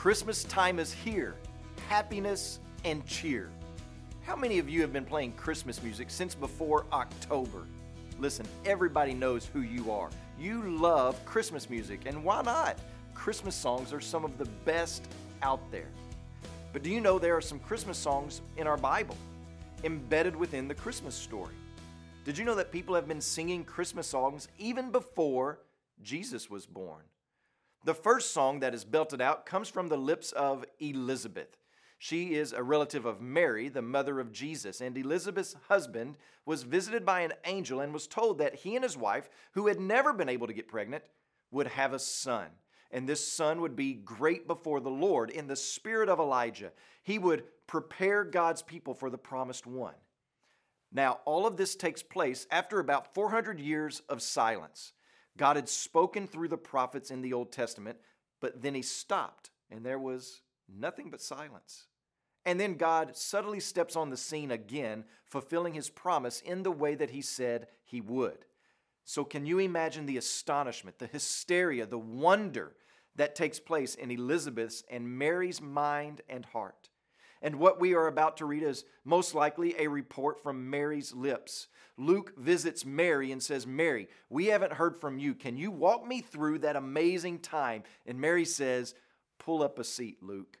Christmas time is here. Happiness and cheer. How many of you have been playing Christmas music since before October? Listen, everybody knows who you are. You love Christmas music, and why not? Christmas songs are some of the best out there. But do you know there are some Christmas songs in our Bible embedded within the Christmas story? Did you know that people have been singing Christmas songs even before Jesus was born? The first song that is belted out comes from the lips of Elizabeth. She is a relative of Mary, the mother of Jesus, and Elizabeth's husband was visited by an angel and was told that he and his wife, who had never been able to get pregnant, would have a son. And this son would be great before the Lord in the spirit of Elijah. He would prepare God's people for the promised one. Now, all of this takes place after about 400 years of silence. God had spoken through the prophets in the Old Testament, but then he stopped, and there was nothing but silence. And then God subtly steps on the scene again, fulfilling his promise in the way that he said he would. So, can you imagine the astonishment, the hysteria, the wonder that takes place in Elizabeth's and Mary's mind and heart? And what we are about to read is most likely a report from Mary's lips. Luke visits Mary and says, Mary, we haven't heard from you. Can you walk me through that amazing time? And Mary says, Pull up a seat, Luke.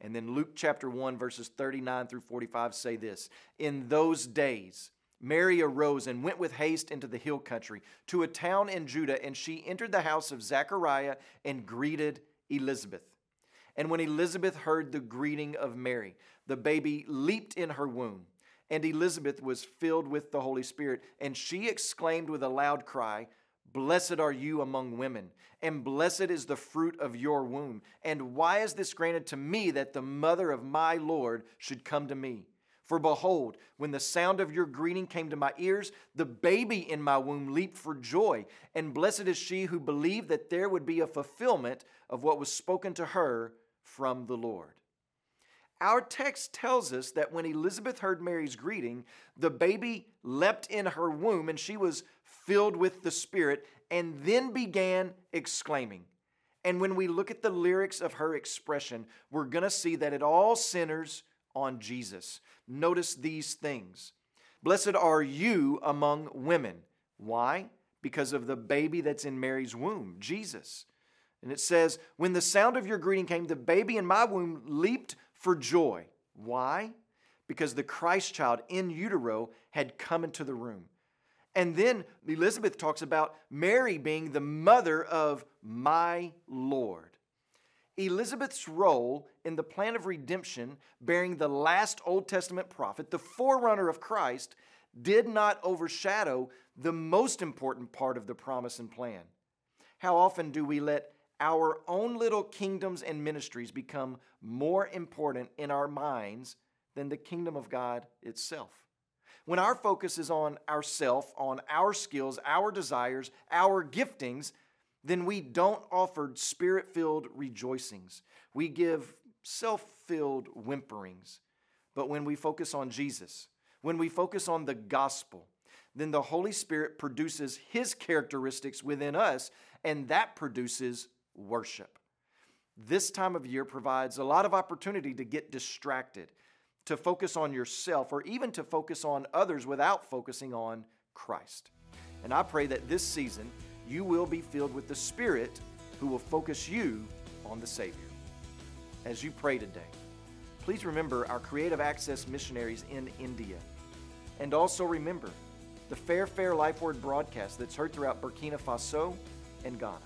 And then Luke chapter 1, verses 39 through 45 say this In those days, Mary arose and went with haste into the hill country to a town in Judah, and she entered the house of Zechariah and greeted Elizabeth. And when Elizabeth heard the greeting of Mary, the baby leaped in her womb. And Elizabeth was filled with the Holy Spirit, and she exclaimed with a loud cry, Blessed are you among women, and blessed is the fruit of your womb. And why is this granted to me that the mother of my Lord should come to me? For behold, when the sound of your greeting came to my ears, the baby in my womb leaped for joy. And blessed is she who believed that there would be a fulfillment of what was spoken to her from the Lord. Our text tells us that when Elizabeth heard Mary's greeting, the baby leapt in her womb and she was filled with the Spirit and then began exclaiming. And when we look at the lyrics of her expression, we're going to see that it all centers on Jesus. Notice these things. Blessed are you among women. Why? Because of the baby that's in Mary's womb, Jesus. And it says, When the sound of your greeting came, the baby in my womb leaped for joy. Why? Because the Christ child in utero had come into the room. And then Elizabeth talks about Mary being the mother of my Lord. Elizabeth's role in the plan of redemption, bearing the last Old Testament prophet, the forerunner of Christ, did not overshadow the most important part of the promise and plan. How often do we let our own little kingdoms and ministries become more important in our minds than the kingdom of God itself. When our focus is on ourself, on our skills, our desires, our giftings, then we don't offer spirit filled rejoicings. We give self filled whimperings. But when we focus on Jesus, when we focus on the gospel, then the Holy Spirit produces His characteristics within us, and that produces worship. This time of year provides a lot of opportunity to get distracted, to focus on yourself, or even to focus on others without focusing on Christ. And I pray that this season you will be filled with the Spirit who will focus you on the Savior. As you pray today, please remember our Creative Access missionaries in India. And also remember the Farefare Life Word broadcast that's heard throughout Burkina Faso and Ghana.